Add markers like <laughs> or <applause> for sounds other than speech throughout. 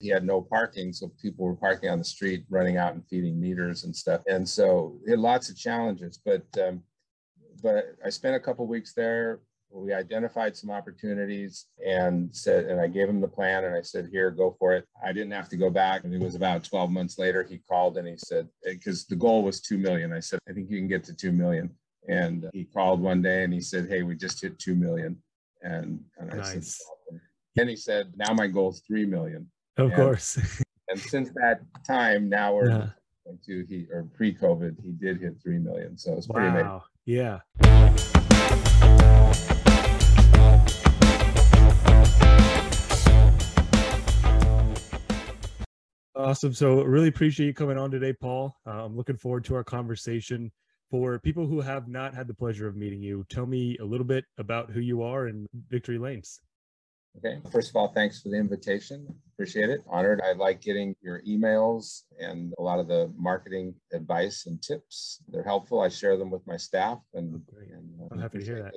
he had no parking. So people were parking on the street, running out and feeding meters and stuff. And so it had lots of challenges. But um, but I spent a couple weeks there. We identified some opportunities and said, and I gave him the plan and I said, here, go for it. I didn't have to go back. And it was about 12 months later, he called and he said, because the goal was 2 million. I said, I think you can get to 2 million. And he called one day and he said, hey, we just hit 2 million. And, and I nice. said, and he said, now my goal is 3 million. Of and, course. <laughs> and since that time, now we're yeah. to he or pre-COVID, he did hit 3 million. So it's pretty wow. amazing. Yeah. Awesome. So really appreciate you coming on today, Paul. Uh, I'm looking forward to our conversation. For people who have not had the pleasure of meeting you, tell me a little bit about who you are and Victory Lanes. Okay. First of all, thanks for the invitation. Appreciate it. Honored. I like getting your emails and a lot of the marketing advice and tips. They're helpful. I share them with my staff, and, oh, and uh, I'm happy to hear that.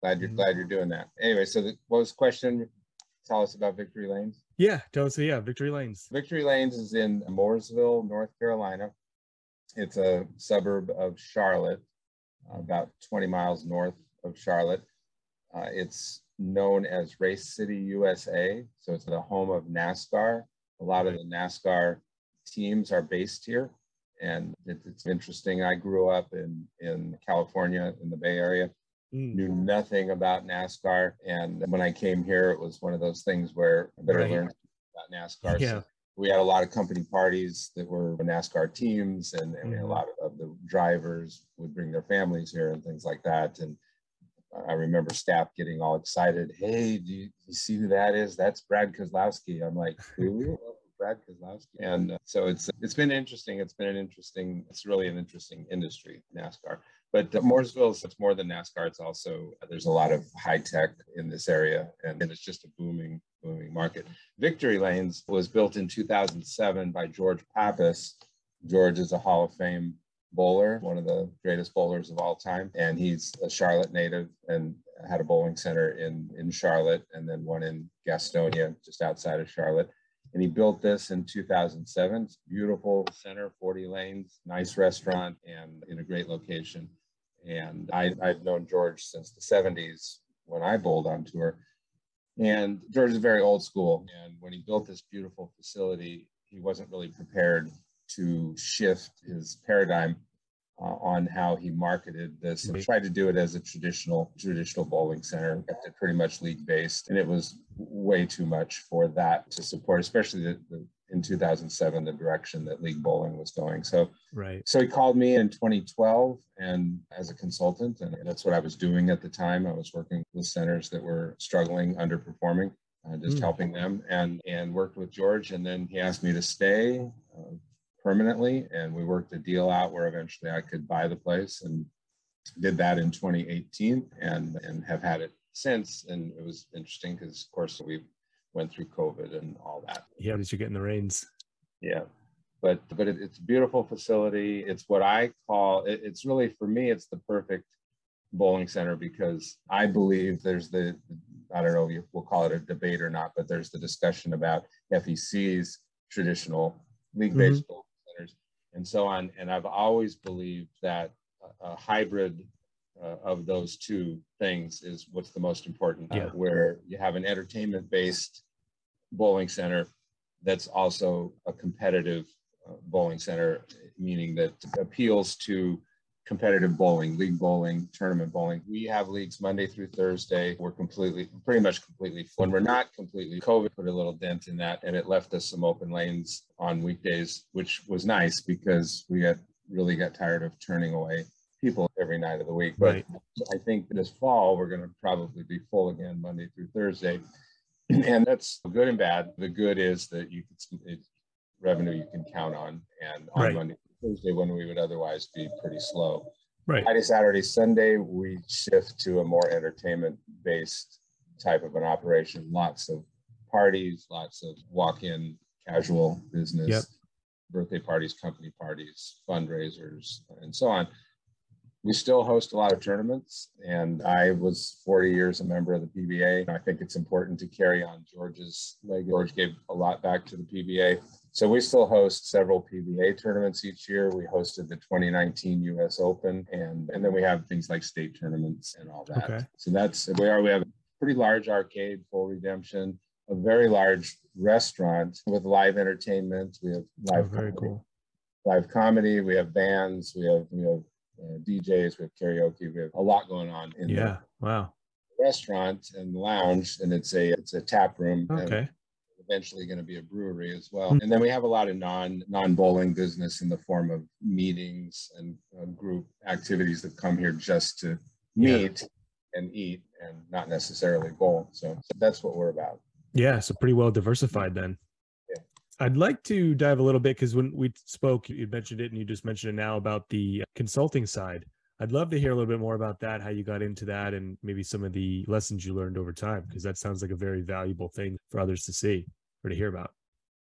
Glad you're mm-hmm. glad you're doing that. Anyway, so the, what was the question? Tell us about Victory Lanes. Yeah, tell us. Yeah, Victory Lanes. Victory Lanes is in Mooresville, North Carolina. It's a suburb of Charlotte, about 20 miles north of Charlotte. Uh, it's known as Race City USA. So it's the home of NASCAR. A lot of the NASCAR teams are based here. And it, it's interesting. I grew up in, in California, in the Bay Area, mm. knew nothing about NASCAR. And when I came here, it was one of those things where I better right. learn about NASCAR. Yeah. So we had a lot of company parties that were NASCAR teams, and, and mm. a lot of, of the drivers would bring their families here and things like that. And I remember staff getting all excited. Hey, do you, you see who that is? That's Brad Keselowski. I'm like, <laughs> who? Brad Keselowski. And uh, so it's it's been interesting. It's been an interesting. It's really an interesting industry, NASCAR. But uh, Mooresville is it's more than NASCAR. It's also there's a lot of high tech in this area, and, and it's just a booming booming market. Victory Lanes was built in 2007 by George Pappas. George is a Hall of Fame bowler, one of the greatest bowlers of all time. And he's a Charlotte native and had a bowling center in, in Charlotte and then one in Gastonia, just outside of Charlotte. And he built this in 2007. It's beautiful center, 40 lanes, nice restaurant, and in a great location. And I, I've known George since the 70s when I bowled on tour. And George is very old school. And when he built this beautiful facility, he wasn't really prepared to shift his paradigm uh, on how he marketed this and tried to do it as a traditional traditional bowling center kept it pretty much league based and it was way too much for that to support especially the, the, in 2007 the direction that league bowling was going. So right. so he called me in 2012 and as a consultant and that's what i was doing at the time. I was working with centers that were struggling underperforming uh, just mm. helping them and and worked with george. And then he asked me to stay uh, permanently. And we worked a deal out where eventually I could buy the place and did that in 2018 and, and have had it since. And it was interesting because, of course, we went through COVID and all that. Yeah, did you get in the reins? Yeah. But, but it, it's a beautiful facility. It's what I call it, it's really for me, it's the perfect bowling center because I believe there's the I don't know if we'll call it a debate or not, but there's the discussion about FEC's traditional league-based mm-hmm and so on. And I've always believed that a, hybrid uh, of those two things is what's the most important, yeah. uh, where you have an entertainment based bowling center that's also a competitive uh, bowling center, meaning that appeals to competitive bowling, league bowling, tournament bowling. We have leagues Monday through Thursday. We're completely, pretty much completely, when we're not completely, COVID put a little dent in that and it left us some open lanes on weekdays, which was nice because we got really got tired of turning away people every night of the week. But right. I think this fall, we're going to probably be full again Monday through Thursday. <clears throat> And that's good and bad. The good is that you can, it's revenue you can count on. And on right. Monday Thursday when we would otherwise be pretty slow. Right. Friday, Saturday, Sunday, we shift to a more entertainment based type of an operation. Lots of parties, lots of walk in casual business, yep. birthday parties, company parties, fundraisers, and so on. we still host a lot of tournaments, and I was 40 years a member of the PBA. I think it's important to carry on George's leg. George gave a lot back to the PBA. So we still host several PBA tournaments each year. We hosted the 2019 US Open, and, and then we have things like state tournaments and all that. Okay. So that's we are we have a pretty large arcade, full redemption, a very large restaurant with live entertainment. We have live oh, very comedy, cool. live comedy. We have bands. We have we have uh, DJs. We have karaoke. We have a lot going on in yeah. The wow. Restaurant and lounge, and it's a it's a tap room. Okay. Eventually going to be a brewery as well, mm-hmm. and then we have a lot of non non bowling business in the form of meetings and uh, group activities that come here just to meet yeah. and eat and not necessarily bowl. So, so that's what we're about. Yeah, so pretty well diversified then. Yeah. I'd like to dive a little bit because when we spoke, you mentioned it and you just mentioned it now about the consulting side. I'd love to hear a little bit more about that, how you got into that, and maybe some of the lessons you learned over time, because that sounds like a very valuable thing for others to see or to hear about.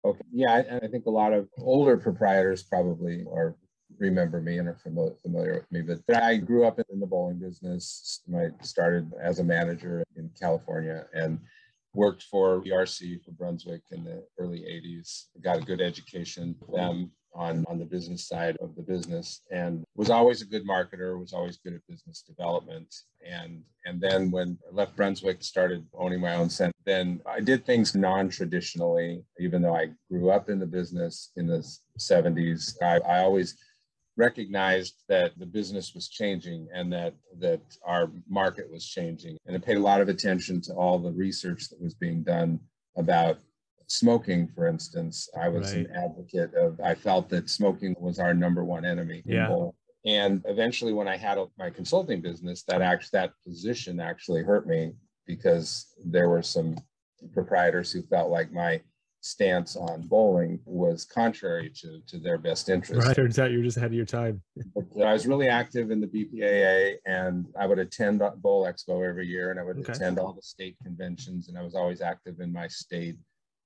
Okay. Yeah, I, I think a lot of older proprietors probably are remember me and are familiar, familiar with me. But I grew up in the bowling business. I started as a manager in California and worked for BRC for Brunswick in the early 80s. Got a good education them on, on the business side of the business and was always a good marketer, was always good at business development. And and then when I left Brunswick, started owning my own center, then I did things non-traditionally, even though I grew up in the business in the 70s. I, I always recognized that the business was changing and that that our market was changing and it paid a lot of attention to all the research that was being done about smoking for instance i was right. an advocate of i felt that smoking was our number one enemy yeah. and eventually when i had my consulting business that actually that position actually hurt me because there were some proprietors who felt like my stance on bowling was contrary to, to their best interest. Right. Turns out you're just ahead of your time. I was really active in the BPAA and I would attend Bowl Expo every year and I would okay. attend all the state conventions and I was always active in my state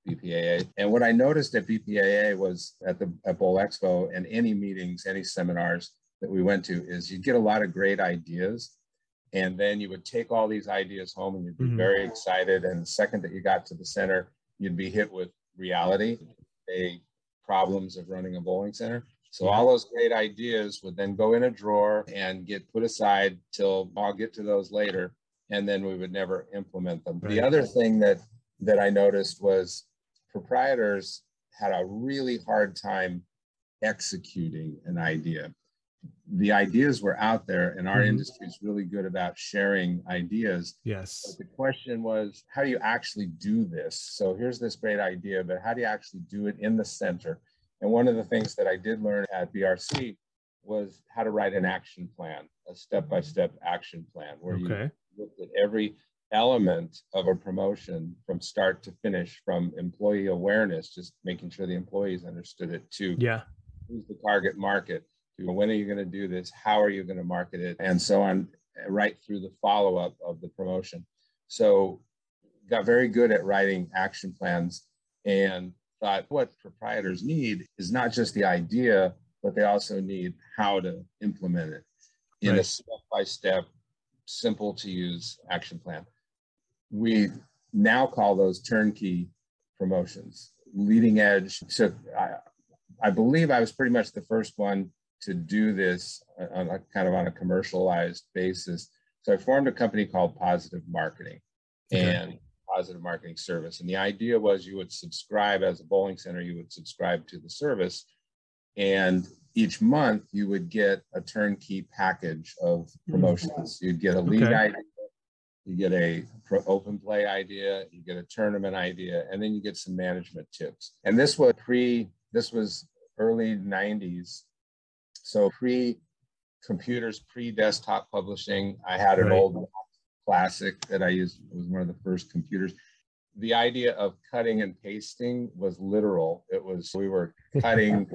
BPAA. And what I noticed at BPAA was at the at Bowl Expo and any meetings, any seminars that we went to is you'd get a lot of great ideas. And then you would take all these ideas home and you'd be mm-hmm. very excited. And the second that you got to the center, you'd be hit with reality, a problems of running a bowling center. So all those great ideas would then go in a drawer and get put aside till I'll get to those later, and then we would never implement them. Right. The other thing that that I noticed was proprietors had a really hard time executing an idea the ideas were out there and our mm-hmm. industry is really good about sharing ideas. Yes. But the question was how do you actually do this? So here's this great idea but how do you actually do it in the center? And one of the things that i did learn at brc was how to write an action plan a step-by-step action plan where okay. you looked at every element of a promotion from start to finish from employee awareness just making sure the employees understood it too. Yeah. Who's the target market when are you going to do this? How are you going to market it? And so on, right through the follow up of the promotion. So, got very good at writing action plans and thought what proprietors need is not just the idea, but they also need how to implement it in right. a step by step, simple to use action plan. We now call those turnkey promotions, leading edge. So, I, I believe I was pretty much the first one to do this on a kind of on a commercialized basis. So I formed a company called Positive Marketing okay. and Positive Marketing Service. And the idea was you would subscribe as a bowling center, you would subscribe to the service. And each month you would get a turnkey package of mm-hmm. promotions. You'd get a lead okay. idea, you get a open play idea, you get a tournament idea, and then you get some management tips. And this was pre, this was early 90s so pre computers, pre desktop publishing, I had an right. old classic that I used. It was one of the first computers. The idea of cutting and pasting was literal. It was, we were <laughs> cutting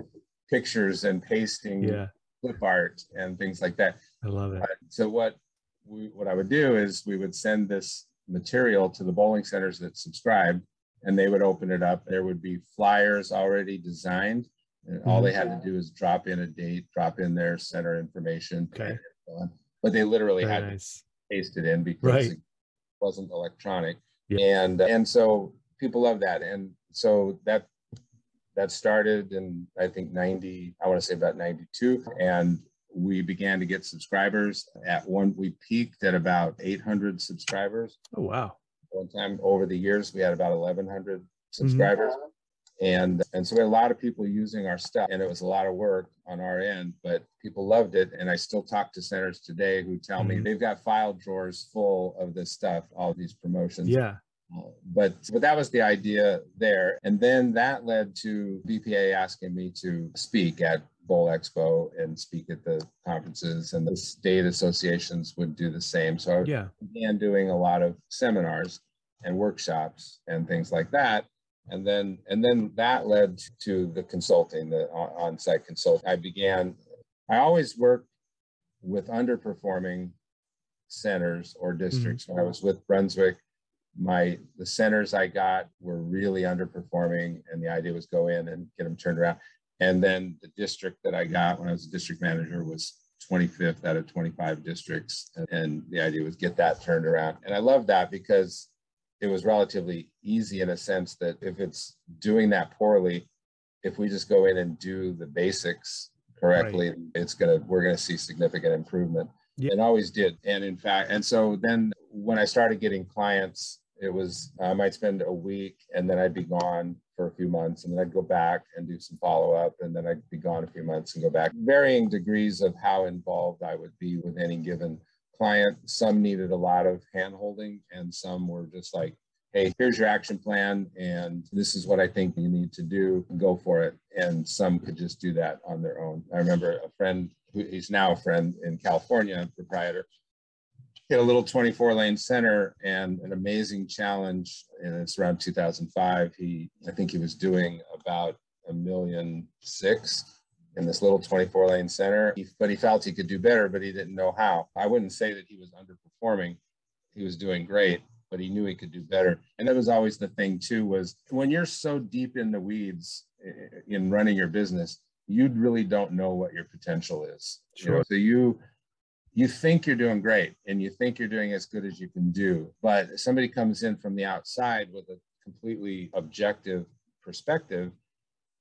pictures and pasting yeah. clip art and things like that. I love it. Uh, so what we, what I would do is we would send this material to the bowling centers that subscribed and they would open it up. There would be flyers already designed and all they had to mm-hmm. do is drop in a date, drop in their center information. Okay. but they literally Very had nice. to paste it in because Right. it wasn't electronic. Yeah. And and so people love that. And so that that started in I think 90, I want to say about 92. And we began to get subscribers at one we peaked at about 800 subscribers Oh wow. one time over the years we had about 1100 subscribers and and so we had a lot of people using our stuff and it was a lot of work on our end but people loved it and i still talk to centers today who tell me Mhm. they've got file drawers full of this stuff all these promotions Yeah. Uh, but but that was the idea there and then that led to bpa asking me to speak at bowl expo and speak at the conferences and the state associations would do the same so I Yeah. began doing a lot of seminars and workshops and things like that and then and then that led to the consulting the on- on-site consult. I began i always worked with underperforming centers or mm-hmm. districts. When i was with brunswick my the centers i got were really underperforming and the idea was go in and get them turned around. And then the district that i got when i was a district manager was 25th out of 25 districts and the idea was get that turned around. And i love that because it was relatively easy in a sense that if it's doing that poorly if we just go in and do the basics correctly it's gonna we're gonna see significant improvement. Yeah. and always did. And in fact and so then when i started getting clients it was i might spend a week and then i'd be gone for a few months and then i'd go back and do some follow-up and then i'd be gone a few months and go back. Varying degrees of how involved i would be with any given client some needed a lot of handholding, and some were just like hey here's your action plan and this is what i think you need to do go for it. And some could just do that on their own. I remember a friend who he's now a friend in california proprietor hit a little 24 lane center and an amazing challenge and it's around 2005 he i think he was doing about a million six in this little 24 lane center he, but he felt he could do better but he didn't know how i wouldn't say that he was underperforming he was doing great but he knew he could do better and that was always the thing too was when you're so deep in the weeds eh, in running your business you really don't know what your potential is you know? Sure. so you you think you're doing great and you think you're doing as good as you can do but somebody comes in from the outside with a completely objective perspective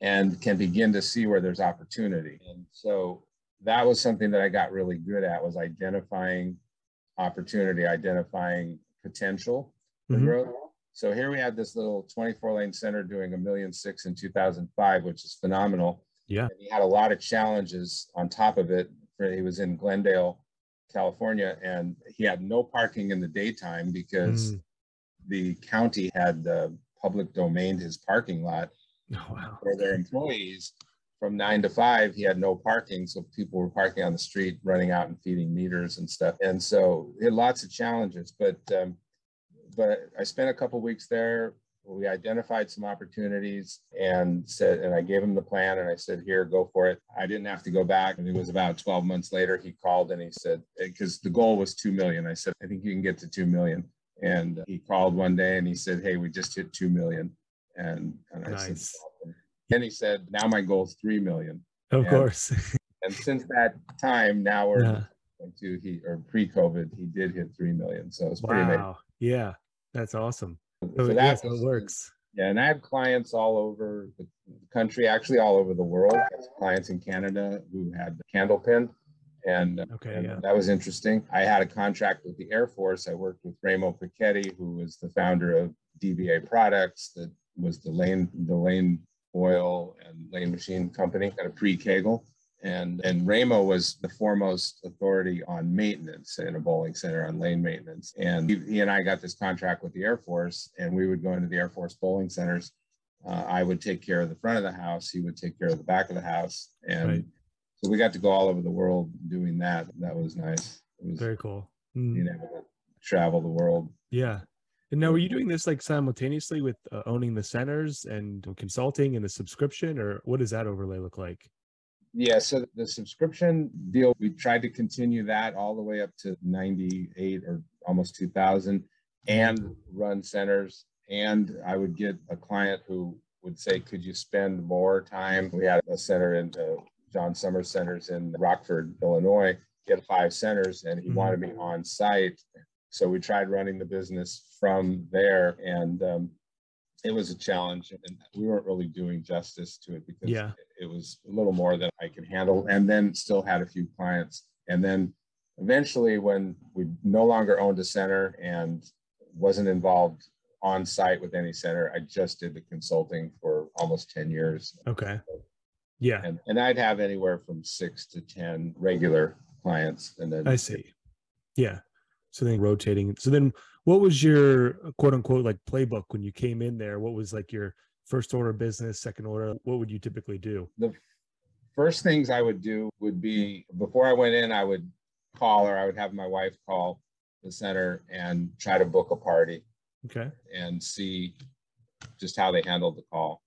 and can begin to see where there's opportunity and so that was something that i got really good at was identifying opportunity identifying potential for Mhm. growth so here we had this little 24 lane center doing a million six in 2005 which is phenomenal Yeah. and he had a lot of challenges on top of it he was in glendale California, and he had no parking in the daytime because Mm. the county had uh, public domained his parking lot <laughs> Oh, wow. for their employees. From nine to five, he had no parking, so people were parking on the street, running out and feeding meters and stuff. And so he had lots of challenges. But um, but I spent a couple weeks there. We identified some opportunities and said, and I gave him the plan and I said, here, go for it. I didn't have to go back. And it was about 12 months later, he called and he said, because the goal was 2 million. I said, I think you can get to 2 million. And he called one day and he said, hey, we just hit 2 million. And, and I said, Nice. then he said, now my goal is 3 million. Of Yeah. course. <laughs> And since that time, now we're Yeah. to he or pre-COVID, he did hit 3 million. So it's pretty amazing. Wow. Yeah. That's awesome. So, So yeah, that's so it works. Yeah, and I have clients all over the country, actually all over the world. Clients in Canada who had Candlepin, and, uh, Okay. and Yeah. that was interesting. I had a contract with the Air Force. I worked with Ramo Piketty, who was the founder of DBA Products, that was the lane the lane oil and lane machine company, kind of pre-Kegel. And and Ramo was the foremost authority on maintenance in a bowling center on lane maintenance. And he, he and I got this contract with the Air Force, and we would go into the Air Force bowling centers. Uh, I would take care of the front of the house. He would take care of the back of the house, and Right. so we got to go all over the world doing that. That was nice. It was Very cool. Mm. being able to travel the world. Yeah. And now, were you doing this like simultaneously with uh, owning the centers and consulting and the subscription, or what does that overlay look like? Yeah, so the subscription deal, we tried to continue that all the way up to 98 or almost 2000 and run centers. And I would get a client who would say, Could you spend more time? We had a center in uh, John Summers Centers in Rockford, Illinois. get five centers and he Mhm. wanted me on site. So we tried running the business from there and um, it was a challenge and we weren't really doing justice to it because Yeah. it was a little more than I could handle and then still had a few clients. And then eventually when we no longer owned a center and wasn't involved on site with any center, I just did the consulting for almost 10 years. Okay. Yeah. And, and I'd have anywhere from six to 10 regular clients. And then I see. Yeah. So then rotating. So then what was your quote unquote like playbook when you came in there? What was like your first order of business, second order? What would you typically do? the first things I would do would be before I went in, I would call or I would have my wife call the center and try to book a party Okay. and see just how they handled the call.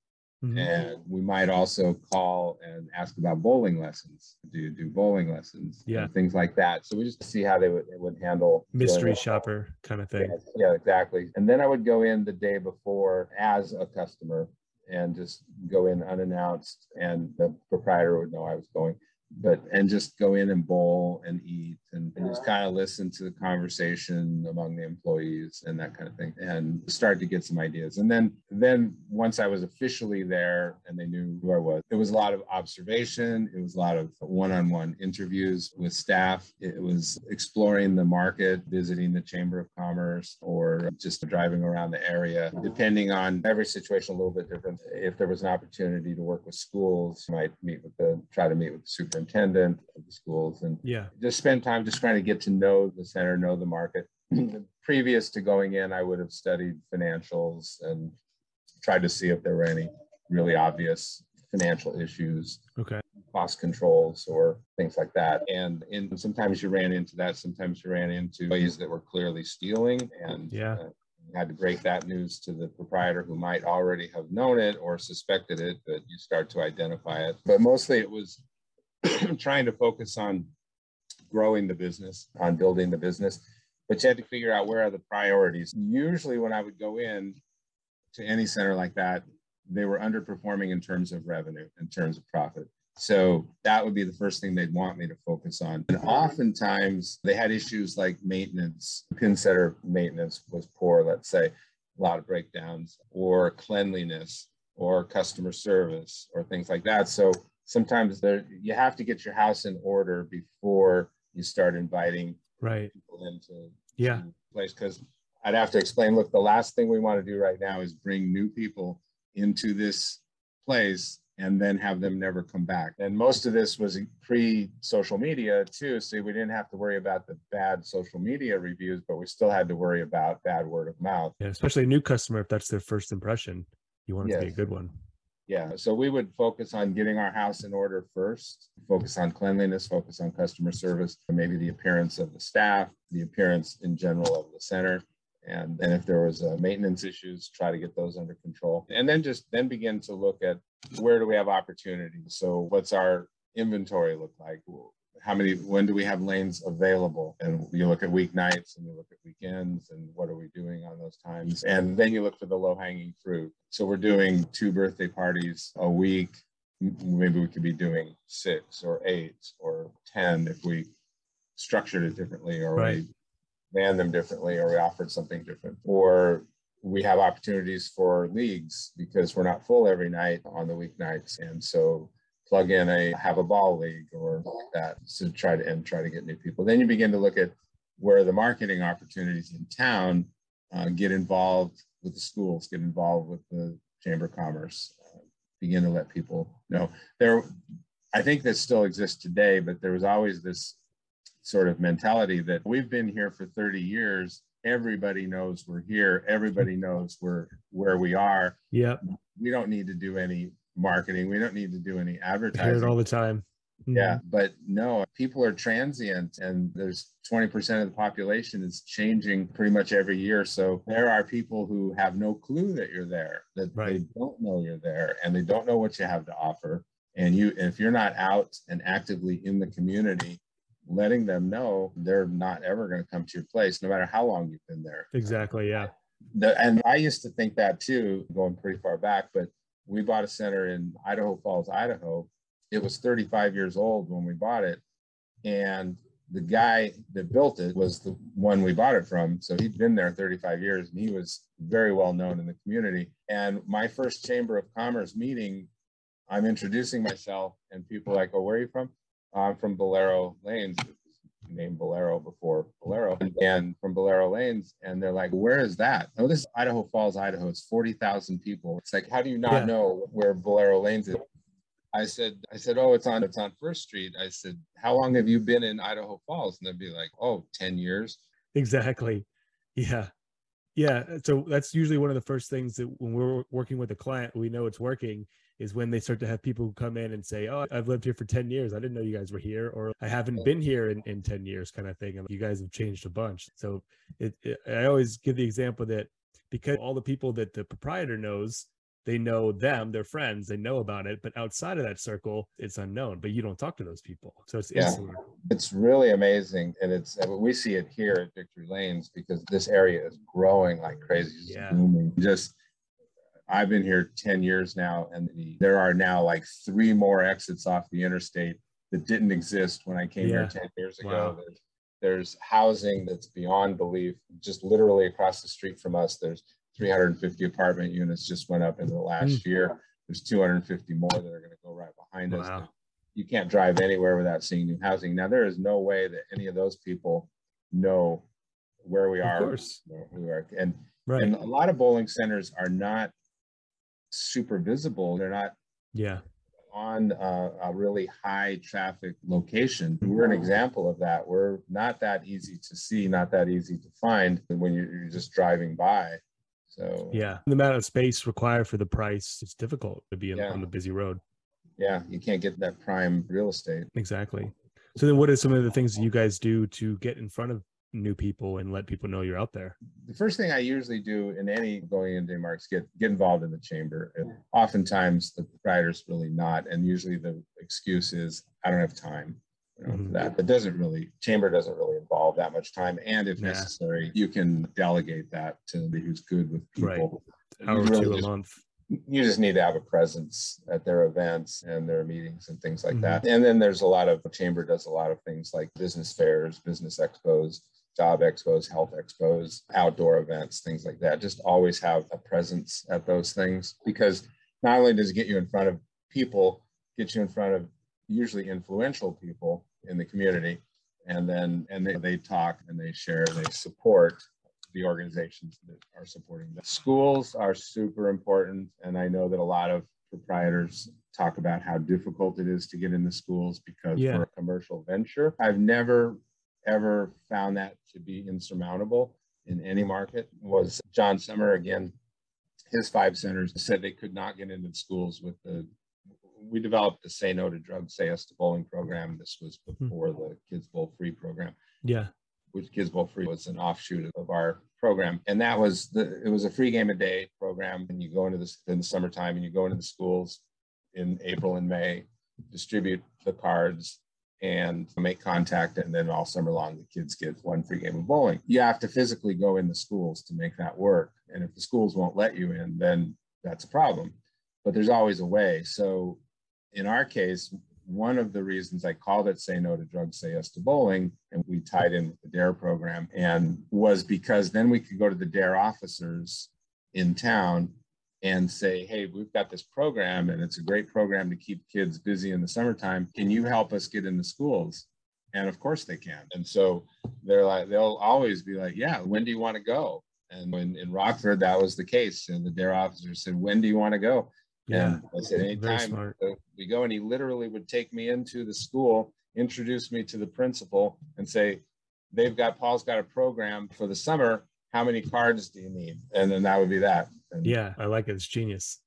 Mhm. And we might also call and ask about bowling lessons. Do you do bowling lessons? Yeah. And things like that. So we just see how they would, they would handle Mystery shopper kind of thing. Yes, Yeah, exactly. And then I would go in the day before as a customer and just go in unannounced and the proprietor would know I was going. But and just go in and bowl and eat and, just kind of listen to the conversation among the employees and that kind of thing and start to get some ideas. And then then once I was officially there and they knew who I was, it was a lot of observation. It was a lot of one-on-one interviews with staff. It was exploring the market, visiting the Chamber of Commerce, or just driving around the area. Uh-huh. Depending on every situation, a little bit different. If there was an opportunity to work with schools, you might meet with the try to meet with the superintendent of the schools and Yeah. just spend time just trying to get to know the center, know the market. <clears throat> Previous to going in, I would have studied financials and tried to see if there were any really obvious financial issues, Okay. cost controls, or things like that. And in sometimes you ran into that. Sometimes you ran into ways that were clearly stealing, and Yeah. uh, you had to break that news to the proprietor who might already have known it or suspected it, but you start to identify it. But mostly it was <clears throat> trying to focus on growing the business, on building the business. But you had to figure out where are the priorities. Usually, when I would go in to any center like that, they were underperforming in terms of revenue, in terms of profit. So that would be the first thing they'd want me to focus on. And oftentimes they had issues like maintenance, pin setter maintenance was poor, let's say, a lot of breakdowns, or cleanliness, or customer service, or things like that. So sometimes you have to get your house in order before you start inviting Right. people into Yeah. to place because I'd have to explain, look, the last thing we want to do right now is bring new people into this place and then have them never come back. And most of this was pre social media too. So we didn't have to worry about the bad social media reviews, but we still had to worry about bad word of mouth. Yeah. Especially a new customer, if that's their first impression, you want it to be a good one. Yeah, so we would focus on getting our house in order first, focus on cleanliness, focus on customer service, maybe the appearance of the staff, the appearance in general of the center. And then if there was uh, maintenance issues, try to get those under control. And then just then begin to look at where do we have opportunities? So what's our inventory look like? How many, when do we have lanes available? And you look at weeknights and you look at weekends and what are we doing on those times? And then you look for the low hanging fruit. So we're doing two birthday parties a week. Maybe we could be doing six or eight or 10 if we structured it differently or Right. we ran them differently or we offered something different. Or we have opportunities for leagues because we're not full every night on the weeknights. And so plug in a have a ball league or like that to try to and try to get new people. Then you begin to look at where the marketing opportunities in town uh, get involved with the schools, get involved with the Chamber of Commerce, uh, begin to let people know. There, I think that still exists today, but there was always this sort of mentality that we've been here for 30 years. Everybody knows we're here. Everybody knows we're where we are. Yeah. We don't need to do any marketing. We don't need to do any I hear it advertising. all the time. Mhm. Yeah, but no, people are transient and there's 20% of the population is changing pretty much every year. So there are people who have no clue that you're there, that they don't know you're there and they don't know what you have to offer. And you if you're not out and actively in the community, letting them know they're not ever going to come to your place, no matter how long you've been there. Exactly. Yeah. The, and I used to think that too, going pretty far back, but we bought a center in Idaho Falls, Idaho. It was 35 years old when we bought it. And the guy that built it was the one we bought it from. So he'd been there 35 years and he was very well known in the community. And my first Chamber of Commerce meeting, I'm introducing myself and people are like, oh, where are you from? I'm from Bolero Lanes, named Bolero before Bolero, and from Bolero Lanes. And they're like, where is that? Oh, this is Idaho Falls, Idaho. It's 40,000 people. It's like, how do you not yeah. know where Bolero Lanes is? I said, I said, oh, it's on, it's on First Street. I said, how long have you been in Idaho Falls? And they'd be like, oh, 10 years. Exactly. Yeah. Yeah. So that's usually one of the first things that when we're working with a client, we know it's working is when they start to have people who come in and say, Oh, I've lived here for 10 years. I didn't know you guys were here, or I haven't been here in, in 10 years, kind of thing. And you guys have changed a bunch. So it, it, I always give the example that because all the people that the proprietor knows they know them, they're friends, they know about it, but outside of that circle, it's unknown. But you don't talk to those people, so it's yeah, it's really amazing, and it's we see it here at Victory Lanes because this area is growing like crazy, just yeah. booming. Just I've been here ten years now, and the, there are now like three more exits off the interstate that didn't exist when I came yeah. here ten years ago. Wow. There's, there's housing that's beyond belief. Just literally across the street from us, there's 350 apartment units just went up in the last mm. year. There's 250 more that are going to go right behind wow. us. You can't drive anywhere without seeing new housing. Now, there is no way that any of those people know where we are. Of course. We are. And, right. and a lot of bowling centers are not super visible. They're not yeah on a, a, really high traffic location. We're an example of that. We're not that easy to see, not that easy to find when you're, you're just driving by. So yeah, the amount of space required for the price, it's difficult to be yeah. on the busy road. Yeah, you can't get that prime real estate. Exactly. So then, what are some of the things that you guys do to get in front of new people and let people know you're out there? The first thing I usually do in any going into marks get get involved in the chamber. And oftentimes the proprietor's really not, and usually the excuse is I don't have time you know, mm-hmm. that. That doesn't really chamber doesn't really involve that much time, and if yeah. necessary, you can delegate that to somebody who's good with people. Right. Hour really two just, a month. You just need to have a presence at their events and their meetings and things like mm-hmm. that. And then there's a lot of chamber does a lot of things like business fairs, business expos, job expos, health expos, outdoor events, things like that. Just always have a presence at those things because not only does it get you in front of people, get you in front of usually influential people in the community and then and they, they talk and they share and they support the organizations that are supporting them schools are super important and i know that a lot of proprietors talk about how difficult it is to get into schools because yeah. for a commercial venture i've never ever found that to be insurmountable in any market was john summer again his five centers said they could not get into schools with the we developed the Say No to Drugs, Say Yes to Bowling program. This was hmm. before the Kids Bowl Free program. Yeah. Which Kids Bowl Free was an offshoot of our program. And that was the, it was a free game a day program. And you go into this in the summertime and you go into the schools in April and May, distribute the cards and make contact. And then all summer long, the kids get one free game of bowling. You have to physically go in the schools to make that work. And if the schools won't let you in, then that's a problem. But there's always a way. So in our case, one of the reasons I called it Say No to Drugs, Say Yes to Bowling, and we tied in with the DARE program, and was because then we could go to the DARE officers in town and say, hey, we've got this program and it's a great program to keep kids busy in the summertime. Can you help us get into the schools? And of course they can. And so they're like, they'll always be like, yeah, when do you want to go? And when in Rockford, that was the case. And the DARE officer said, when do you want to go? Yeah. And I said, anytime we go, and he literally would take me into the school, introduce me to the principal, and say, they've got Paul's got a program for the summer. How many cards do you need? And then that would be that. And, yeah, I like it. It's genius.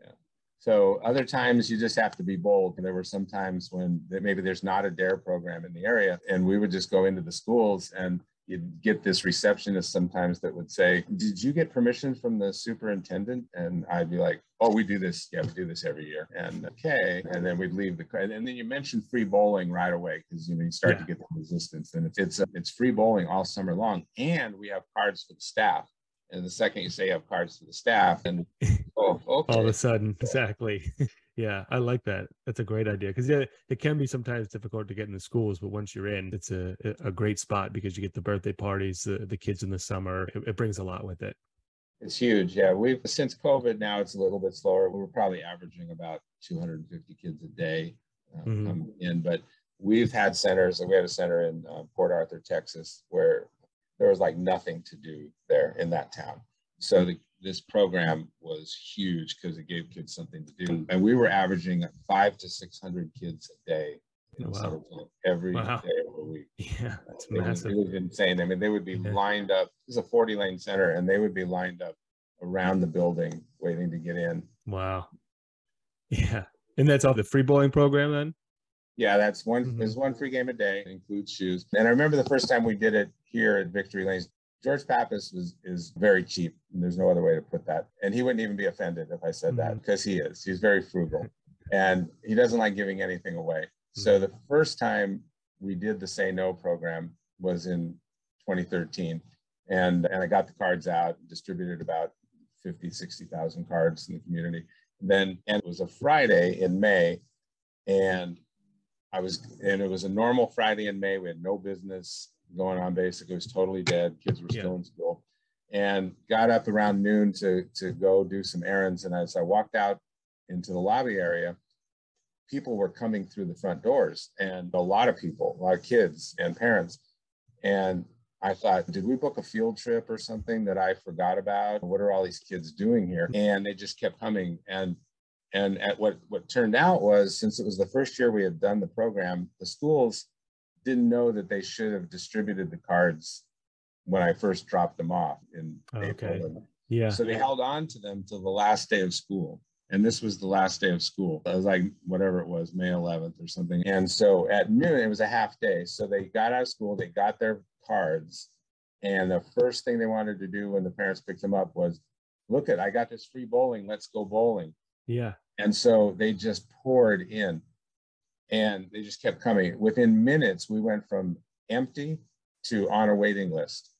Yeah. So other times you just have to be bold. There were some times when maybe there's not a DARE program in the area, and we would just go into the schools and you'd get this receptionist sometimes that would say, Did you get permission from the superintendent? And I'd be like, Oh, we do this. Yeah, we do this every year. And okay. And then we'd leave the, and then you mentioned free bowling right away because you know you start yeah. to get the resistance. And it's it's, uh, it's free bowling all summer long. And we have cards for the staff. And the second you say you have cards for the staff, and <laughs> oh, okay. all of a sudden, exactly. <laughs> Yeah, I like that. That's a great idea because yeah, it can be sometimes difficult to get in the schools, but once you're in, it's a a great spot because you get the birthday parties, the, the kids in the summer. It, it brings a lot with it. It's huge. Yeah, we've since COVID now it's a little bit slower. We're probably averaging about 250 kids a day uh, mm-hmm. come in, but we've had centers. We had a center in uh, Port Arthur, Texas, where there was like nothing to do there in that town. So the this program was huge because it gave kids something to do. And we were averaging five to 600 kids a day oh, wow. every wow. day of the week. <laughs> Yeah, that's it massive. Was, it was insane. I mean, they would be yeah. lined up. This is a 40 lane center, and they would be lined up around the building waiting to get in. Wow. <laughs> Yeah. And that's all the free bowling program then? Yeah, that's one. Mm-hmm. There's one free game a day. Includes shoes. And I remember the first time we did it here at Victory Lanes. George Pappas was is very cheap. There's no other way to put that. And he wouldn't even be offended if I said mm-hmm. that because he is. He's very frugal and he doesn't like giving anything away. Mm-hmm. So the first time we did the Say No program was in 2013. And, and I got the cards out, distributed about 50, 60,000 cards in the community. And then, and it was a Friday in May. And I was, and it was a normal Friday in May. We had no business going on basically. It was totally dead. Kids were still yeah. in school. And got up around noon to, to go do some errands. And as I walked out into the lobby area, people were coming through the front doors and a lot of people, a lot of kids and parents. And I thought, did we book a field trip or something that I forgot about? What are all these kids doing here? Mm-hmm. And they just kept coming. And and at what what turned out was since it was the first year we had done the program, the schools didn't know that they should have distributed the cards when I first dropped them off in okay. April. Yeah. So they held on to them till the last day of school. And this was the last day of school. It was like whatever it was, May 11th or something. And so at noon, it was a half day. So they got out of school, they got their cards. And the first thing they wanted to do when the parents picked them up was, look at, I got this free bowling. Let's go bowling. Yeah. And so they just poured in and they just kept coming. Within minutes, we went from empty to on a waiting list,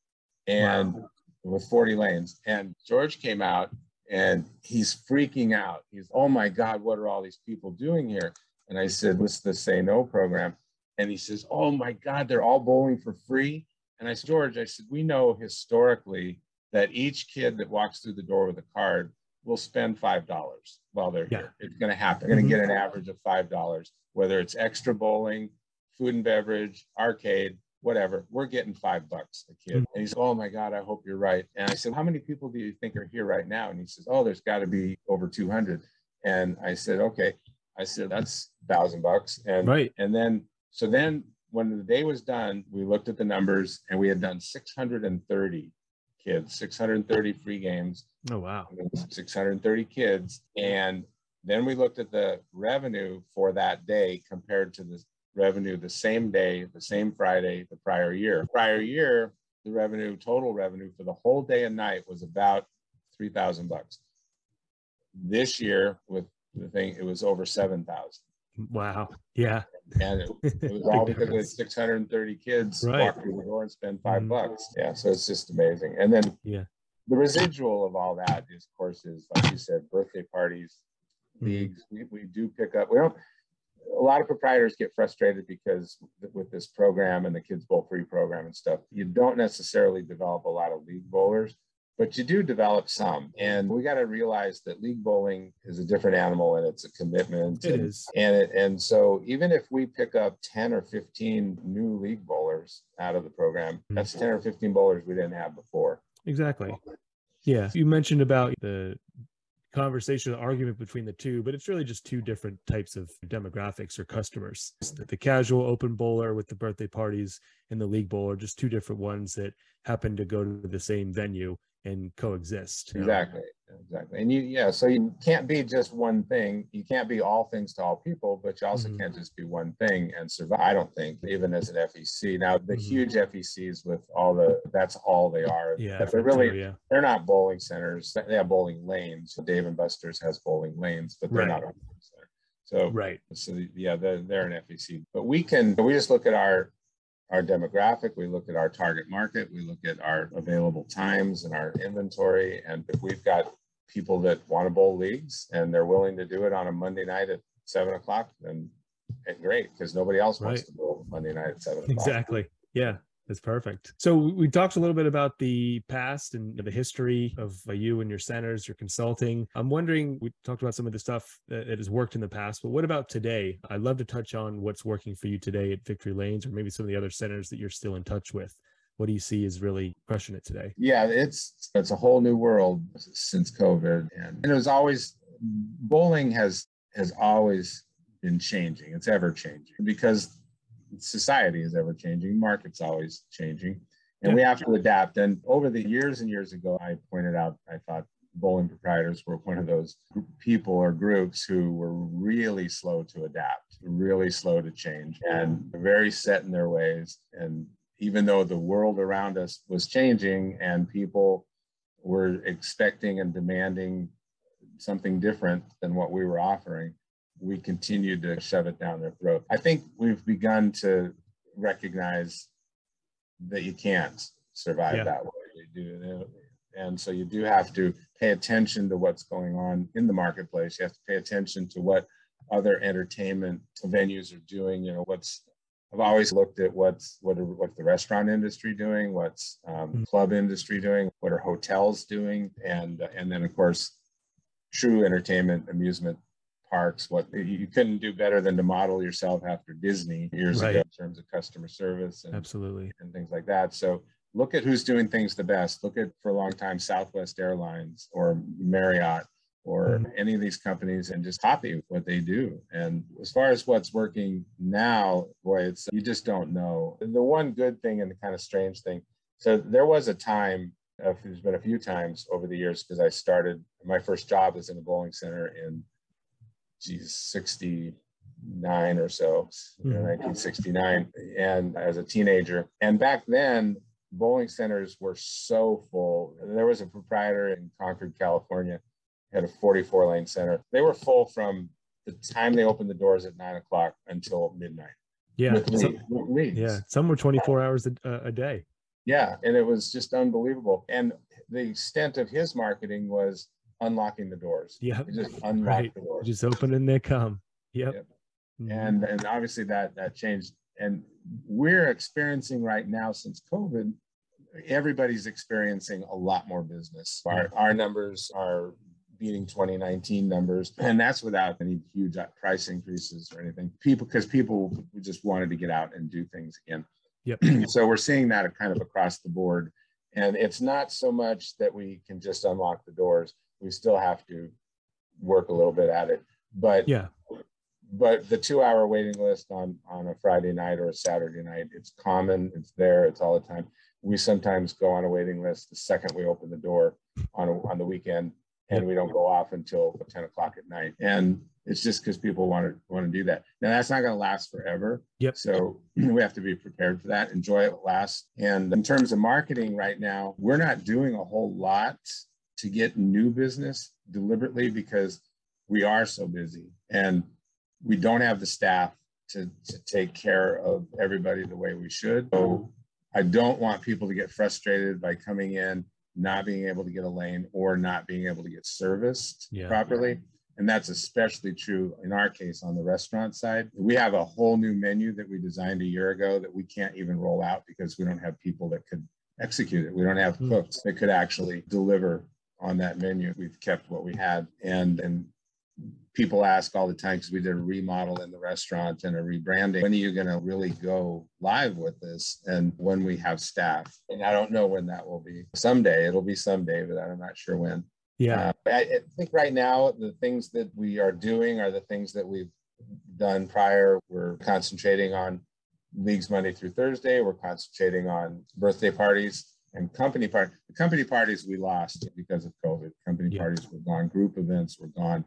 and wow. with 40 lanes. And George came out and he's freaking out. He's, oh my God, what are all these people doing here? And I said, what's the Say No program? And he says, oh my God, they're all bowling for free. And I said, George, I said, we know historically that each kid that walks through the door with a card will spend $5 while they're yeah. here. It's going to happen. They're going to mm-hmm. get an average of $5 whether it's extra bowling, food and beverage, arcade, whatever, we're getting five bucks a kid. Mm-hmm. And he said, Oh my God, I hope you're right. And I said, How many people do you think are here right now? And he says, Oh, there's got to be over 200. And I said, Okay. I said, That's a thousand bucks. And, right. and then, so then when the day was done, we looked at the numbers and we had done 630 kids, 630 free games. Oh, wow. 630 kids. And then we looked at the revenue for that day compared to the revenue the same day, the same Friday, the prior year. Prior year, the revenue, total revenue for the whole day and night was about 3,000 bucks. This year, with the thing, it was over 7,000. Wow. Yeah. And it, it <laughs> was all because of 630 kids right. walk through the door and spend 5 mm bucks. Yeah. So it's just amazing. And then yeah, the residual of all that is, of course, is like you said, birthday parties, leagues. We, we do pick up. We don't. A lot of proprietors get frustrated because with this program and the Kids Bowl Free program and stuff, you don't necessarily develop a lot of league bowlers, but you do develop some. And we got to realize that league bowling is a different animal and it's a commitment. It and, is. And it and so even if we pick up 10 or 15 new league bowlers out of the program, mm-hmm. that's 10 or 15 bowlers we didn't have before. Exactly. Yeah. You mentioned about the conversation the argument between the two but it's really just two different types of demographics or customers the casual open bowler with the birthday parties and the league bowler just two different ones that happen to go to the same venue and coexist exactly know? exactly and you yeah so you can't be just one thing you can't be all things to all people but you also mm-hmm. can't just be one thing and survive i don't think even as an fec now the mm-hmm. huge fecs with all the that's all they are yeah they're really true, yeah. they're not bowling centers they have bowling lanes dave and buster's has bowling lanes but they're right. not a bowling center so right so yeah they're, they're an fec but we can we just look at our our demographic, we look at our target market, we look at our available times and our inventory. And if we've got people that want to bowl leagues and they're willing to do it on a Monday night at seven o'clock, then eh, great because nobody else wants Right. to bowl Monday night at seven o'clock. Exactly. Yeah, that's perfect. So we talked a little bit about the past and the history of uh, you and your centers, your consulting. I'm wondering, we talked about some of the stuff that has worked in the past, but what about today? I'd love to touch on what's working for you today at Victory Lanes or maybe some of the other centers that you're still in touch with. What do you see is really crushing it today? Yeah, it's it's a whole new world since COVID, and, and it was always bowling has has always been changing. It's ever changing because society is ever changing, market's always changing, and we have to adapt. And over the years and years ago, I pointed out I thought bowling proprietors were one of those people or groups who were really slow to adapt, really slow to change, and very set in their ways. And even though the world around us was changing and people were expecting and demanding something different than what we were offering, we continued to shove it down their throat. I think we've begun to recognize that you can't survive Yeah. that way. You do, and so you do have to pay attention to what's going on in the marketplace. You have to pay attention to what other entertainment venues are doing. You know, what's I've always looked at what's what are what's the restaurant industry doing, what's um, Mm. club industry doing, what are hotels doing, and and then of course, true entertainment amusement parks. What you couldn't do better than to model yourself after Disney years Right. ago in terms of customer service and Absolutely. and things like that. So look at who's doing things the best. Look at for a long time Southwest Airlines or Marriott or Mhm. any of these companies and just copy what they do. And as far as what's working now, boy, it's you just don't know. The one good thing and the kind of strange thing. So there was a time, uh, there's been a few times over the years because I started my first job was in a bowling center in geez, 69 or so, Mhm. 1969, and as a teenager. And back then, bowling centers were so full. There was a proprietor in Concord, California, had a 44 lane center. They were full from the time they opened the doors at nine o'clock until midnight. Yeah. some- league- with leagues. yeah. Some were 24 hours a, a day. Yeah, and it was just unbelievable. And the extent of his marketing was unlocking the doors. Yeah. Just unlocked Right. the doors. Just open and they come. Yep. Yep. Mhm. and and obviously that that changed and we're experiencing right now since covid everybody's experiencing a lot more business our, our numbers are beating 2019 numbers and that's without any huge price increases or anything people because people just wanted to get out and do things again Yep. <clears throat> so we're seeing that kind of across the board and it's not so much that we can just unlock the doors we still have to work a little bit at it. But yeah. but the two hour waiting list on on a friday night or a saturday night it's common it's there it's all the time. We sometimes go on a waiting list the second we open the door on a, on the weekend and we don't go off until 10 o'clock at night. And it's just because people want to want to do that. Now that's not going to last forever. Yep. so <clears throat> we have to be prepared for that enjoy it last. And in terms of marketing right now we're not doing a whole lot to get new business deliberately because we are so busy and we don't have the staff to, to take care of everybody the way we should. So I don't want people to get frustrated by coming in, not being able to get a lane or not being able to get serviced Yeah. properly. And that's especially true in our case on the restaurant side. We have a whole new menu that we designed a year ago that we can't even roll out because we don't have people that could execute it. We don't have Hmm. cooks that could actually deliver on that menu. We've kept what we had and and people ask all the time because we did a remodel in the restaurant and a rebranding. When are you going to really go live with this? And when we have staff, and I don't know when that will be. Someday it'll be someday, but I'm not sure when. Yeah. Uh, I, I think right now the things that we are doing are the things that we've done prior. We're concentrating on leagues Monday through Thursday. We're concentrating on birthday parties and company part. The company parties we lost because of COVID. Company Yeah. parties were gone. Group events were gone.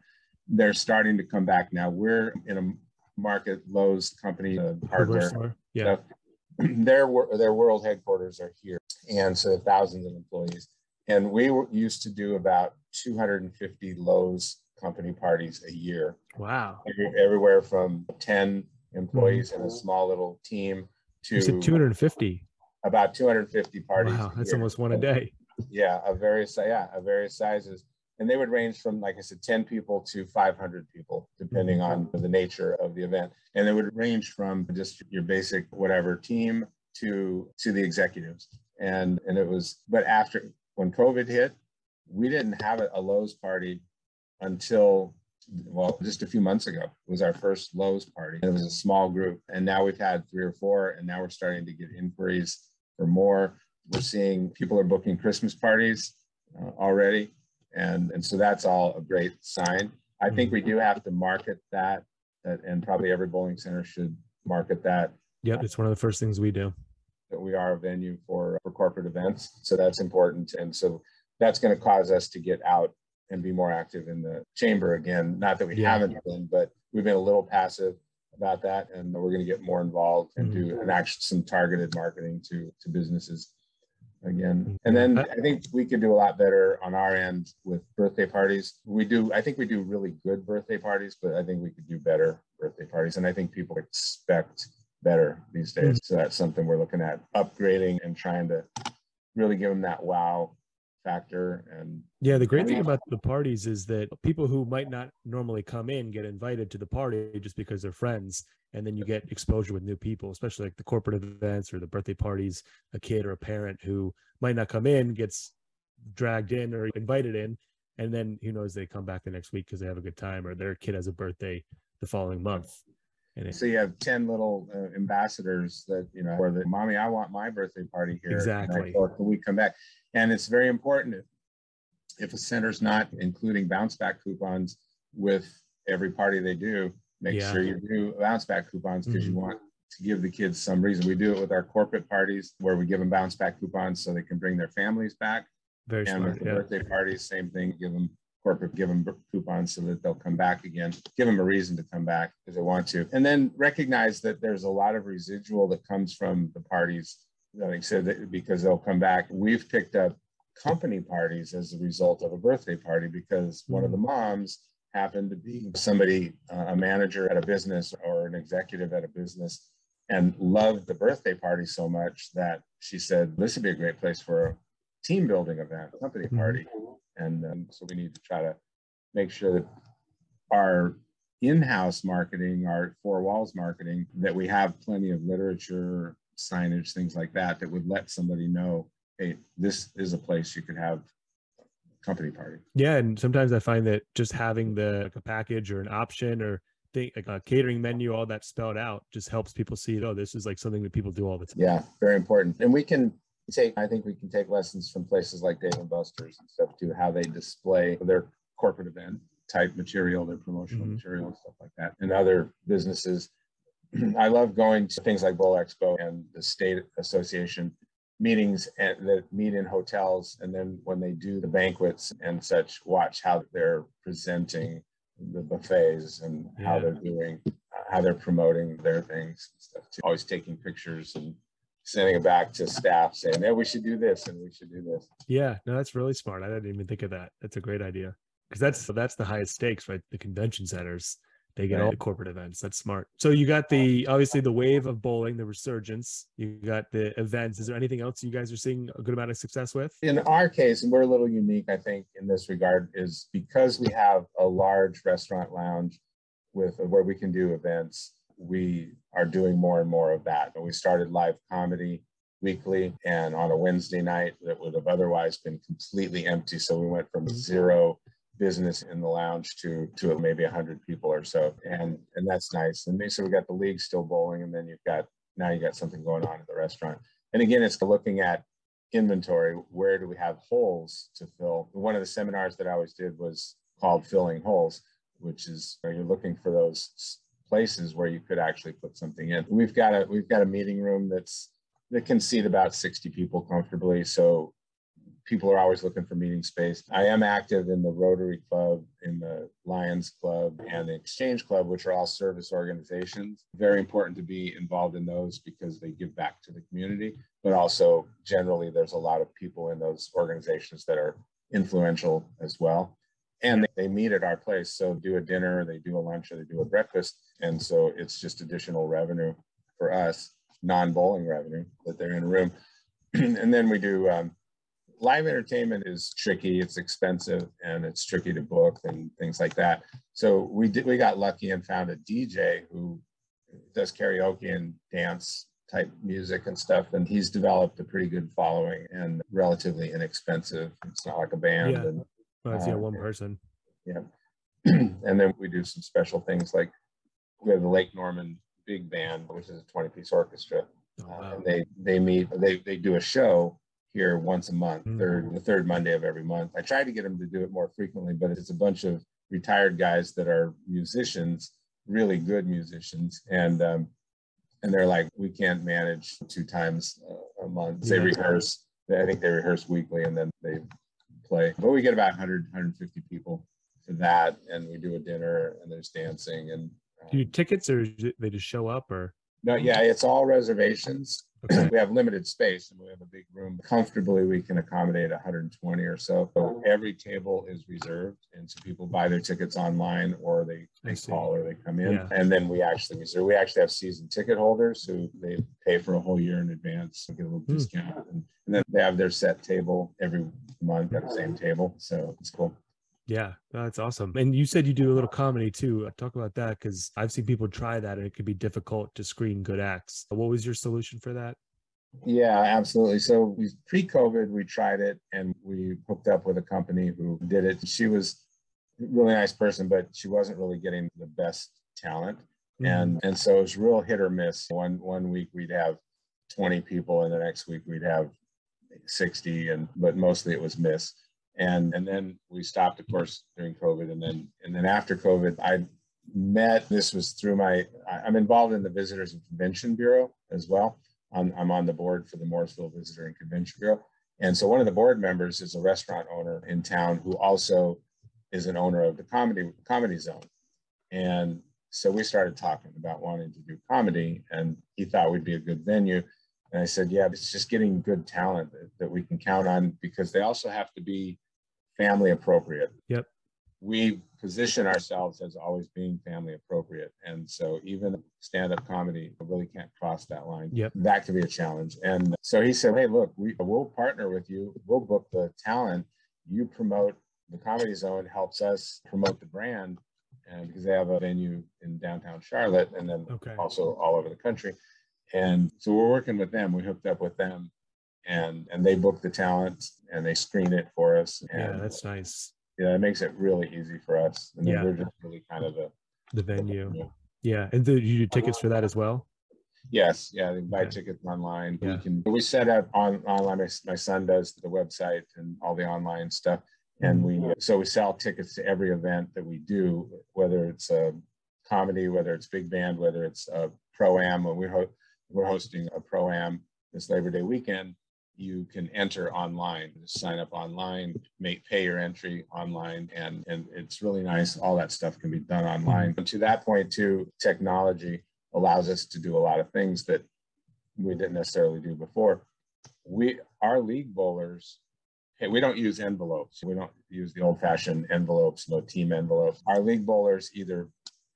They're starting to come back now. We're in a market Lowe's company uh, Hardware. Yeah. stuff. <clears throat> their their world headquarters are here, and so thousands of employees. And we were, used to do about 250 Lowe's company parties a year, Wow. every- everywhere from 10 employees in a small little team to 250. About 250 parties. Wow. That's almost one a day. Yeah, of various yeah of various sizes. and they would range from, like I said, 10 people to 500 people, depending mm-hmm. on the nature of the event. And they would range from just your basic whatever team to to the executives. And and it was, but after when COVID hit, we didn't have a Lowe's party until well, just a few months ago it was our first Lowe's party. It was a small group, and now we've had three or four, and now we're starting to get inquiries for more. We're seeing people are booking Christmas parties uh, already, and and so that's all a great sign. I think we do have to market that, that, and probably every bowling center should market that. Yep, it's one of the first things we do. That we are a venue for for corporate events, so that's important, and so that's going to cause us to get out and be more active in the chamber again. Not that we yeah. haven't been, but we've been a little passive about that, and we're going to get more involved and mm-hmm. do an actual some targeted marketing to to businesses again. Mm-hmm. And then I think we could do a lot better on our end with birthday parties. We do, I think we do really good birthday parties, but I think we could do better birthday parties. And I think people expect better these days. Mm-hmm. So that's something we're looking at upgrading and trying to really give them that wow factor and yeah the great thing about the parties is that people who might not normally come in get invited to the party just because they're friends and then you get exposure with new people especially like the corporate events or the birthday parties a kid or a parent who might not come in gets dragged in or invited in and then who knows they come back the next week because they have a good time or their kid has a birthday the following month. And it, so you have 10 little uh, ambassadors that you know or the mommy i want my birthday party here exactly. or can we come back and it's very important if, if a center's not including bounce back coupons with every party they do, make yeah. sure you do bounce back coupons because mm-hmm. you want to give the kids some reason. We do it with our corporate parties where we give them bounce back coupons so they can bring their families back. Very and smart, with the yeah. birthday parties, same thing. Give them corporate, give them coupons so that they'll come back again. Give them a reason to come back because they want to. And then recognize that there's a lot of residual that comes from the parties like I said, that because they'll come back. We've picked up company parties as a result of a birthday party because one of the mm. moms happened to be somebody, uh, a manager at a business or an executive at a business, and loved the birthday party so much that she said, This would be a great place for a team building event, a company mm-hmm. party. And um, so we need to try to make sure that our in-house marketing, our four walls marketing, that we have plenty of literature signage, things like that, that would let somebody know, hey, this is a place you could have company party. Yeah, and sometimes I find that just having the like a package or an option or think like a catering menu, all that spelled out, just helps people see, oh, this is like something that people do all the time. Yeah, very important. And we can take, I think we can take lessons from places like Dave and Buster's and stuff too, how they display their corporate event type material, their promotional mm-hmm. material and stuff like that, and other businesses <clears throat> I love going to things like Bowl Expo and the state association meetings and that meet in hotels. And then when they do the banquets and such, watch how they're presenting the buffets and yeah. how they're doing, uh, how they're promoting their things and stuff too. Always taking pictures and sending it back to staff saying, yeah, we should do this and we should do this. Yeah, no, that's really smart. I didn't even think of that. That's a great idea. Because that's that's the highest stakes, right? The convention centers they get right. all the corporate events. That's smart. So you got the obviously the wave of bowling, the resurgence. You got the events. Is there anything else you guys are seeing a good amount of success with? In our case, and we're a little unique, I think, in this regard, is because we have a large restaurant lounge with where we can do events. We are doing more and more of that. And we started live comedy weekly and on a Wednesday night that would have otherwise been completely empty. So we went from mm-hmm. zero business in the lounge to to maybe 100 people or so. And and that's nice. And so we got the league still bowling and then you've got now you got something going on at the restaurant. And again it's looking at inventory. Where do we have holes to fill? One of the seminars that i always did was called filling holes which is you're looking for those places where you could actually put something in. We've got a we've got a meeting room that's that can seat about 60 people comfortably. So people are always looking for meeting space. I am active in the Rotary Club, in the Lions Club, and the Exchange Club, which are all service organizations. Very important to be involved in those because they give back to the community, but also generally there's a lot of people in those organizations that are influential as well. And they meet at our place. So do a dinner, they do a lunch, or they do a breakfast. And so it's just additional revenue for us, non-bowling revenue that they're in a room. <clears throat> and then we do um, live entertainment is tricky. It's expensive and it's tricky to book and things like that. So we did we got lucky and found a DJ who does karaoke and dance type music and stuff. And he's developed a pretty good following and relatively inexpensive. It's not like a band. Yeah. And, Well, it's yeah, Uh, one person. yeah. <clears throat> and then we do some special things like we have the Lake Norman Big Band, which is a 20 piece orchestra. Oh, Uh, wow. and they they meet they they do a show here once a month Mhm. third the third monday of every month i try to get them to do it more frequently but it's a bunch of retired guys that are musicians really good musicians and um and they're like we can't manage two times a month they Yeah. rehearse i think they rehearse weekly and then they play but we get about 100 150 people for that and we do a dinner and there's dancing and Do you um, tickets or they just show up or? no yeah it's all reservations Okay. we have limited space and we have a big room. Comfortably, we can accommodate 120 or so. So every table is reserved. And so people buy their tickets online or they, they call or they come in. Yeah. And then we actually reserve. We actually have season ticket holders who they pay for a whole year in advance and get a little Hmm. discount. And, and then they have their set table every month at the same table. So it's cool. Yeah, that's awesome. And you said you do a little comedy too. Talk about that because I've seen people try that and it could be difficult to screen good acts. What was your solution for that? Yeah, absolutely. So we pre-COVID, we tried it and we hooked up with a company who did it. She was a really nice person, but she wasn't really getting the best talent. Mm-hmm. And and so it was real hit or miss. One one week we'd have 20 people and the next week we'd have 60 and but mostly it was miss. And and then we stopped, of course, during COVID. And then and then after COVID, I met this was through my I'm involved in the Visitors and Convention Bureau as well. I'm, I'm on the board for the Mooresville Visitor and Convention Bureau. And so one of the board members is a restaurant owner in town who also is an owner of the comedy comedy zone. And so we started talking about wanting to do comedy and he thought we'd be a good venue. And I said, yeah, it's just getting good talent that, that we can count on because they also have to be family appropriate. Yep. We position ourselves as always being family appropriate. And so even stand-up comedy really can't cross that line. Yep. That could be a challenge. And so he said, hey, look, we, we'll partner with you. We'll book the talent. You promote the comedy zone helps us promote the brand. And because they have a venue in downtown Charlotte and then Okay. also all over the country. And so we're working with them. We hooked up with them and and they book the talent and they screen it for us. And Yeah, that's nice. yeah, it makes it really easy for us. And Yeah. we're just really kind of a The venue. Yeah. And the, you do tickets for that as well? Yes, yeah, they buy Okay. tickets online. Yeah. We can we set up on online. My, my son does the website and all the online stuff, and mm-hmm. we so we sell tickets to every event that we do, whether it's a comedy, whether it's big band, whether it's a pro am. When we ho- we're hosting a pro am this Labor Day weekend, you can enter online, sign up online, make pay your entry online, and and it's really nice. All that stuff can be done online. And to that point, too, technology allows us to do a lot of things that we didn't necessarily do before. We our league bowlers, hey, we don't use envelopes. We don't use the old-fashioned envelopes, no team envelopes. Our league bowlers either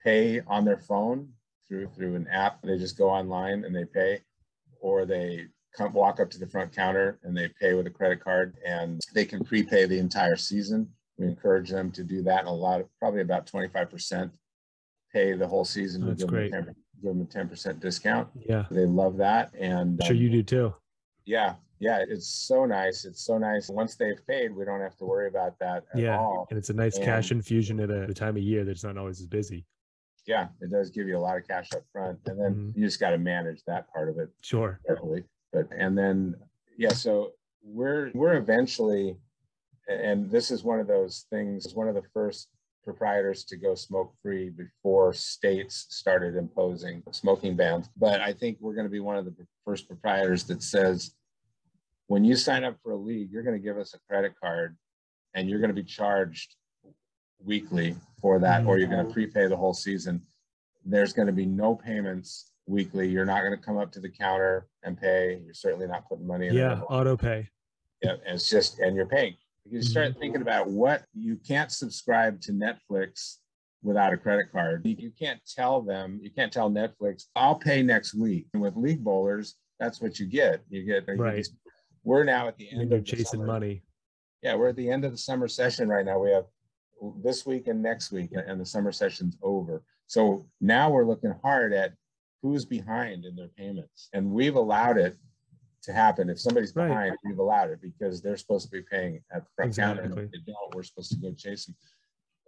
pay on their phone through through an app. They just go online and they pay, or they come walk up to the front counter and they pay with a credit card and they can prepay the entire season. We encourage them to do that. And a lot of probably about 25% pay the whole season. That's give them a great. 10 give them a 10% discount. Yeah. They love that. And I'm sure um, you do too. yeah, yeah, it's so nice. It's so nice. Once they've paid, we don't have to worry about that at Yeah. all. And it's a nice cash infusion at a, time of year that's not always as busy. Yeah, it does give you a lot of cash up front. And then Mhm. you just got to manage that part of it Sure. carefully. But and then yeah, so we're we're eventually and this is one of those things, one of the first proprietors to go smoke free before states started imposing smoking bans. But I think we're going to be one of the first proprietors that says when you sign up for a league, you're going to give us a credit card and you're going to be charged weekly for that, or you're going to mm-hmm. prepay the whole season. There's going to be no payments weekly. You're not going to come up to the counter and pay. You're certainly not putting money in. Yeah. Auto pay. yeah, and it's just, and you're paying. You mm-hmm. start thinking about what you can't subscribe to Netflix without a credit card. You, you can't tell them, you can't tell Netflix, I'll pay next week. And with league bowlers, that's what you get. You get Right. these, we're now at the And end you're of the chasing money. Yeah, we're at the end of the summer session right now. We have this week and next week, and the summer session's over. So now we're looking hard at who's behind in their payments. And we've allowed it to happen. If somebody's Right. behind, we've allowed it because they're supposed to be paying at the front counter. And Exactly. if they don't, we're supposed to go chase them.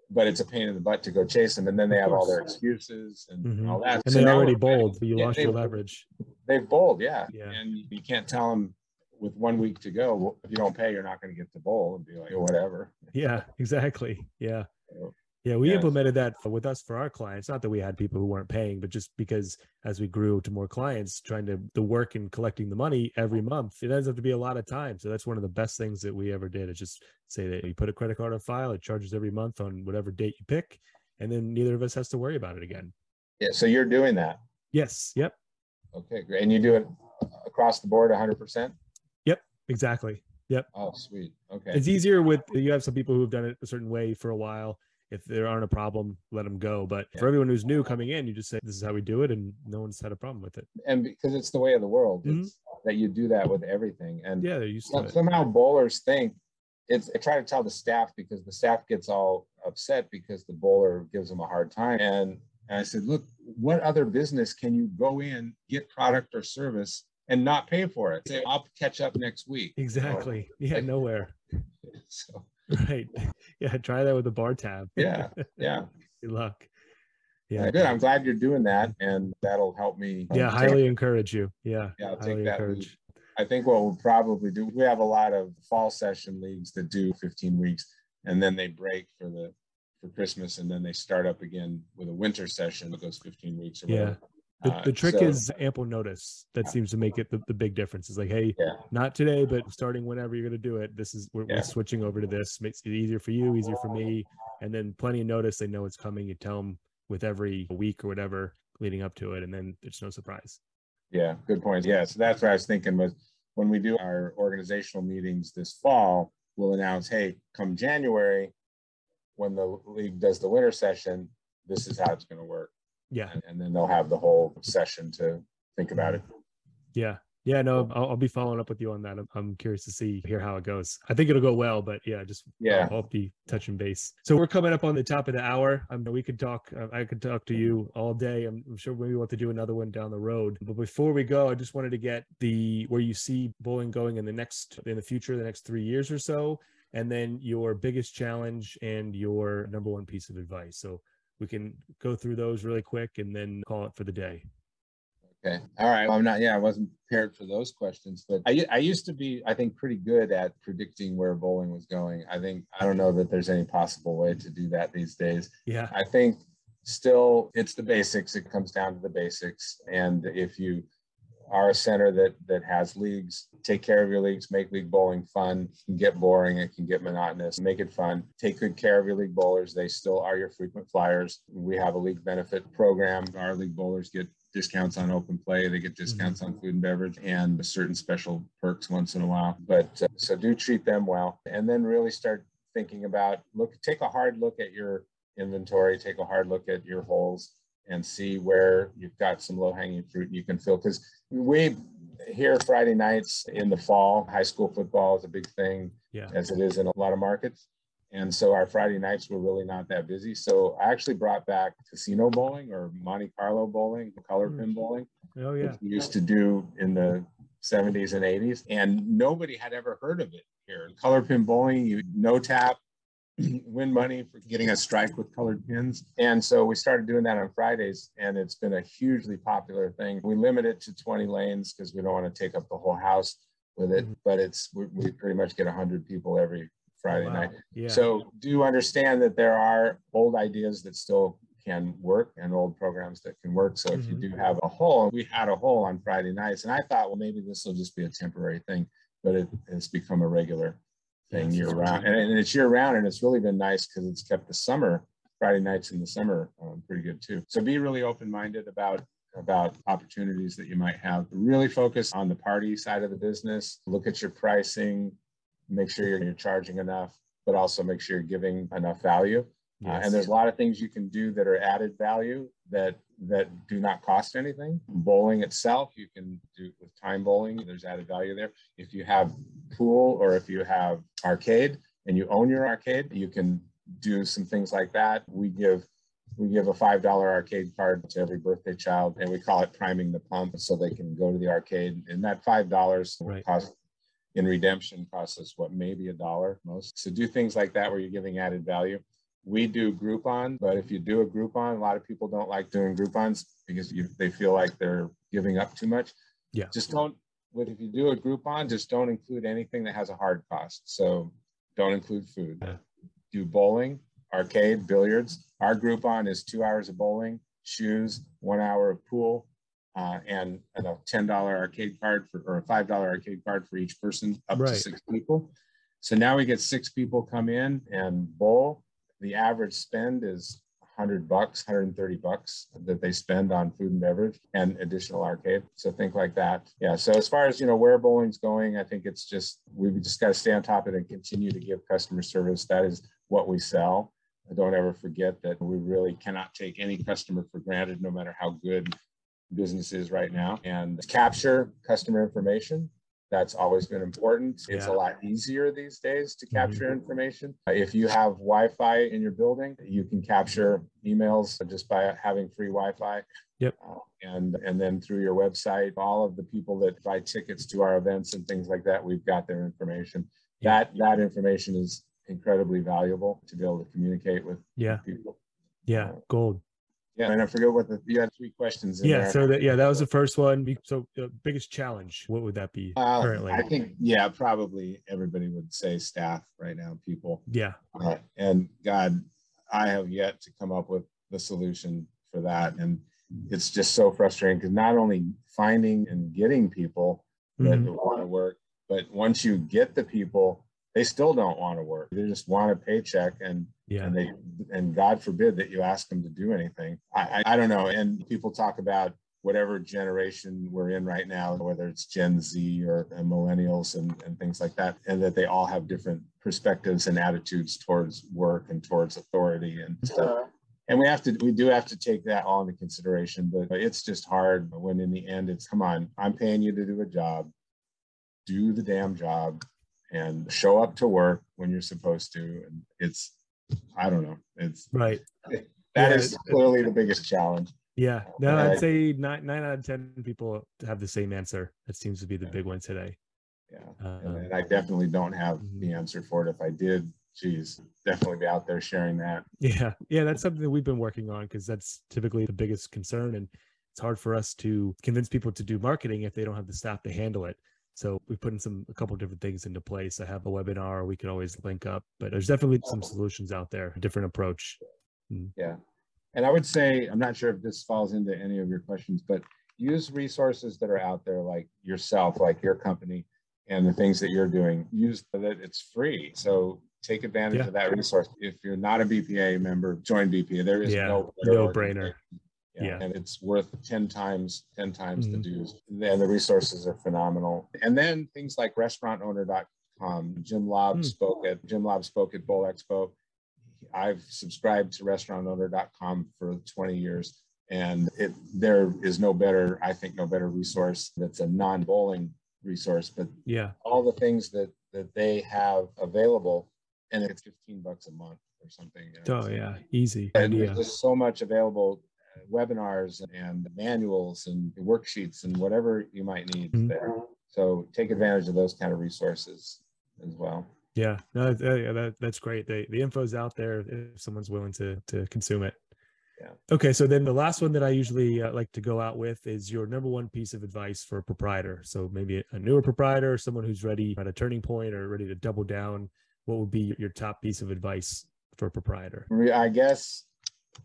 But it's a pain in the butt to go chase them. And then they have all their excuses and Mhm. all that. And So they now already bold, but you Yeah, lost your leverage. They've bowled, yeah. Yeah. And you can't tell them with one week to go, well, if you don't pay, you're not going to get the bowl and be like, "Oh, whatever. Yeah, exactly. Yeah. So, Yeah, we Yeah. implemented that with us for our clients. Not that we had people who weren't paying, but just because as we grew to more clients, trying to the work and collecting the money every month, it ends up to be a lot of time. So that's one of the best things that we ever did. Is just say that you put a credit card on file, it charges every month on whatever date you pick, and then neither of us has to worry about it again. Yeah. So you're doing that. Yes. Yep. Okay, great. And you do it across the board 100%? Yep, exactly. Yep. Oh, sweet. Okay. It's easier with you have some people who've done it a certain way for a while. If there aren't a problem, let them go. But Yeah. for everyone who's new coming in, you just say this is how we do it, and no one's had a problem with it. And because it's the way of the world, Mhm. it's that you do that with everything. And Yeah, they're used to some- it. somehow bowlers think it's, I try to tell the staff because the staff gets all upset because the bowler gives them a hard time. And, and I said, look, what other business can you go in, get product or service and not pay for it? Say, I'll catch up next week. you know? Exactly. <laughs> Yeah, Like- nowhere. <laughs> So, <laughs> Right. Yeah, try that with a bar tab. <laughs> yeah, yeah. Good luck. Yeah, Yeah. good. I'm glad you're doing that, and that'll help me. um, Yeah, take- highly encourage you. Yeah. Yeah, I'll take that. lead. encourage. I think what we'll probably do, we have a lot of fall session leagues that do 15 weeks, and then they break for the for Christmas, and then they start up again with a winter session that goes 15 weeks or Yeah. The, Uh, the trick so- is ample notice. That seems to make it the, the big difference. It's like, hey, Yeah. not today, but starting whenever you're going to do it, this is we're, Yeah. we're switching over to this. Makes it easier for you, easier for me, and then plenty of notice. They know it's coming. You tell them with every week or whatever leading up to it, and then it's no surprise. Yeah, good point. Yeah, so that's what I was thinking was when we do our organizational meetings this fall, we'll announce, hey, come January, when the league does the winter session, this is how it's going to work, Yeah, and, and then they'll have the whole session to think about it. yeah, yeah. No, I'll, I'll be following up with you on that. I'm, I'm curious to see hear how it goes. I think it'll go well, but yeah, just Yeah. I'll, I'll be touching base. So we're coming up on the top of the hour. I mean, we could talk. uh, I could talk to you all day. I'm, I'm sure we want to do another one down the road. But before we go, I just wanted to get the where you see bowling going in the next in the future, the next three years or so, and then your biggest challenge and your number one piece of advice. So we can go through those really quick and then call it for the day. Okay. All right. Well, I'm not, yeah, I wasn't prepared for those questions, but I, I used to be, I think, pretty good at predicting where bowling was going. I think, I don't know that there's any possible way to do that these days. Yeah. I think still it's the basics. It comes down to the basics. And if you are a center that that has leagues, take care of your leagues, make league bowling fun. It can get boring, it can get monotonous. Make it fun. Take good care of your league bowlers. They still are your frequent flyers. We have a league benefit program. Our league bowlers get discounts on open play. They get discounts on food and beverage and certain special perks once in a while. But uh, so do treat them well, and then really start thinking about look. Take a hard look at your inventory. Take a hard look at your holes and see where you've got some low hanging fruit you can fill. Because we here Friday nights in the fall, high school football is a big thing, Yeah. as it is in a lot of markets. And so our Friday nights were really not that busy. So I actually brought back casino bowling or Monte Carlo bowling, color pin mm. bowling, Oh yeah. which we used to do in the 70s and 80s. And nobody had ever heard of it here. Color pin bowling, you no tap, <clears throat> win money for getting a strike with colored pins. And so we started doing that on Fridays, and it's been a hugely popular thing. We limit it to 20 lanes because we don't want to take up the whole house with it, Mhm. but it's we, we pretty much get 100 people every Friday Wow. night. Yeah. So do understand that there are old ideas that still can work and old programs that can work. So if you Mhm. do have a hole, we had a hole on Friday nights, and I thought, well, maybe this will just be a temporary thing, but it has become a regular thing year round, and, and it's year round, and it's really been nice because it's kept the summer Friday nights in the summer um, pretty good too. So be really open minded about about opportunities that you might have. Really focus on the party side of the business. Look at your pricing, make sure you're, you're charging enough, but also make sure you're giving enough value. Uh, and there's a lot of things you can do that are added value that that do not cost anything. Bowling itself, you can do with time bowling, there's added value there. If you have pool or if you have arcade and you own your arcade, you can do some things like that. We give we give a $5 arcade card to every birthday child and we call it priming the pump so they can go to the arcade. And that $5 right. cost in redemption costs us what, maybe a dollar most. So do things like that where you're giving added value. We do Groupon, but if you do a Groupon, a lot of people don't like doing Groupons because you, they feel like they're giving up too much. Yeah. Just don't, but if you do a Groupon, just don't include anything that has a hard cost. So don't include food. Yeah. Do bowling, arcade, billiards. Our Groupon is two hours of bowling, shoes, one hour of pool, uh, and, and, a $10 arcade card for, or a $5 arcade card for each person up right. to six people. So now we get six people come in and bowl. The average spend is 100 bucks, 130 bucks that they spend on food and beverage and additional arcade. So think like that. Yeah. So as far as, you know, where bowling's going, I think it's just, we've just got to stay on top of it and continue to give customer service. That is what we sell don't ever forget that we really cannot take any customer for granted, no matter how good business is right now. And capture customer information. That's always been important. It's a lot easier these days to capture mm-hmm. information. If you have Wi Fi in your building, you can capture emails just by having free Wi Fi. Yep. Uh, and and then through your website, all of the people that buy tickets to our events and things like that, we've got their information. That that information is incredibly valuable to be able to communicate with yeah people. Yeah, gold. Yeah, and I forget what the you had three questions. yeah, there. so that yeah, that was the first one. So the biggest challenge, what would that be uh, currently? I think yeah, probably everybody would say staff right now, people. Yeah. Uh, and God, I have yet to come up with the solution for that, and it's just so frustrating because not only finding and getting people that mm-hmm. want to work, but once you get the people they still don't want to work. They just want a paycheck and yeah. and they and God forbid that you ask them to do anything. I, I, I don't know. And people talk about whatever generation we're in right now, whether it's Gen Z or millennials and, and things like that, and that they all have different perspectives and attitudes towards work and towards authority and stuff. Uh-huh. And we have to, we do have to take that all into consideration, but it's just hard when in the end it's, come on, I'm paying you to do a job, do the damn job, and show up to work when you're supposed to. And it's, I don't know, it's right. That yeah, is clearly the biggest challenge. Yeah, no, I'd say nine nine out of ten people have the same answer. That seems to be the yeah. big one today. Yeah, um, and I definitely don't have mm-hmm. the answer for it. If I did, geez, definitely be out there sharing that. Yeah, yeah, that's something that we've been working on because that's typically the biggest concern, and it's hard for us to convince people to do marketing if they don't have the staff to handle it. So we put in some a couple different things into place. I have a webinar we can always link up, but there's definitely some solutions out there, a different approach. Mm. Yeah. And I would say, I'm not sure if this falls into any of your questions, but use resources that are out there like yourself, like your company and the things that you're doing. Use that it's free. So take advantage yeah. of that resource. If you're not a BPA member, join BPA. There is yeah, no no brainer. Yeah. And it's worth 10 times, 10 times mm-hmm. the dues. And the resources are phenomenal. And then things like restaurantowner.com. Jim Laube mm. spoke at Jim Laube spoke at Bowl Expo. I've subscribed to restaurantowner.com for 20 years. And it, there is no better, I think, no better resource that's a non-bowling resource, but yeah, all the things that that they have available, and it's 15 bucks a month or something. You know, oh yeah, easy. And there's so much available webinars and the manuals and worksheets and whatever you might need mm-hmm. there. So take advantage of those kind of resources as well. Yeah, no, that, that's great. The the info's out there if someone's willing to to consume it. Yeah. Okay, so then the last one that I usually uh, like to go out with is your number one piece of advice for a proprietor. So maybe a newer proprietor, someone who's ready at a turning point or ready to double down. What would be your top piece of advice for a proprietor? I guess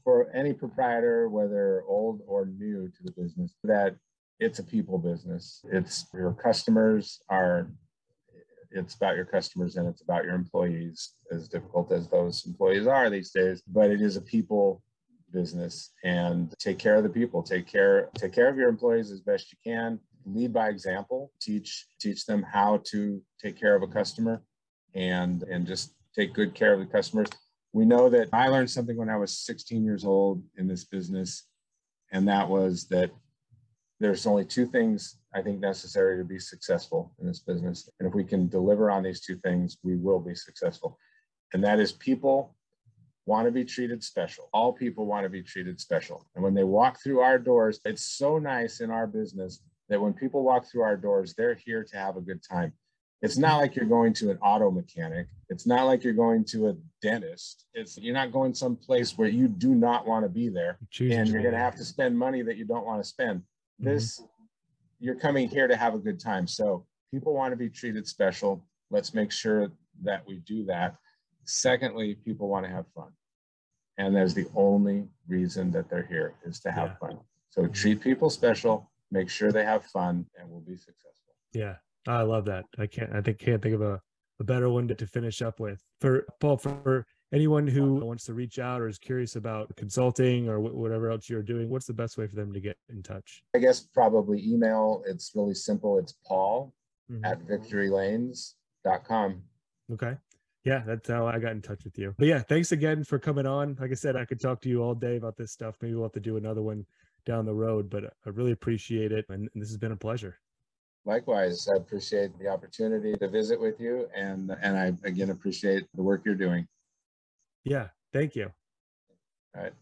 for any proprietor, whether old or new to the business, that it's a people business. It's your customers are, it's about your customers and it's about your employees, as difficult as those employees are these days. But it is a people business and take care of the people take care take care of your employees as best you can lead by example teach teach them how to take care of a customer and and just take good care of the customers we know that I learned something when I was 16 years old in this business, and that was that there's only two things I think necessary to be successful in this business. And if we can deliver on these two things, we will be successful. And that is people want to be treated special. All people want to be treated special. And when they walk through our doors, it's so nice in our business that when people walk through our doors, they're here to have a good time. It's not like you're going to an auto mechanic. It's not like you're going to a dentist. It's you're not going someplace where you do not want to be there. And you're going to have to spend money that you don't want to spend. Mhm. This, you're coming here to have a good time. So people want to be treated special. Let's make sure that we do that. Secondly, people want to have fun. And that's the only reason that they're here is to have Yeah. fun. So treat people special, make sure they have fun, and we'll be successful. Yeah, I love that. I can't. I think can't think of a, a better one to, to finish up with. For Paul, for anyone who wants to reach out or is curious about consulting or wh- whatever else you're doing, what's the best way for them to get in touch? I guess probably email. It's really simple. It's paul Mhm. at victorylanes.com. Okay. Yeah, that's how I got in touch with you. But yeah, thanks again for coming on. Like I said, I could talk to you all day about this stuff. Maybe we'll have to do another one down the road, but I really appreciate it. And this has been a pleasure. Likewise, I appreciate the opportunity to visit with you. And, and I again appreciate the work you're doing. Yeah. Thank you. All right.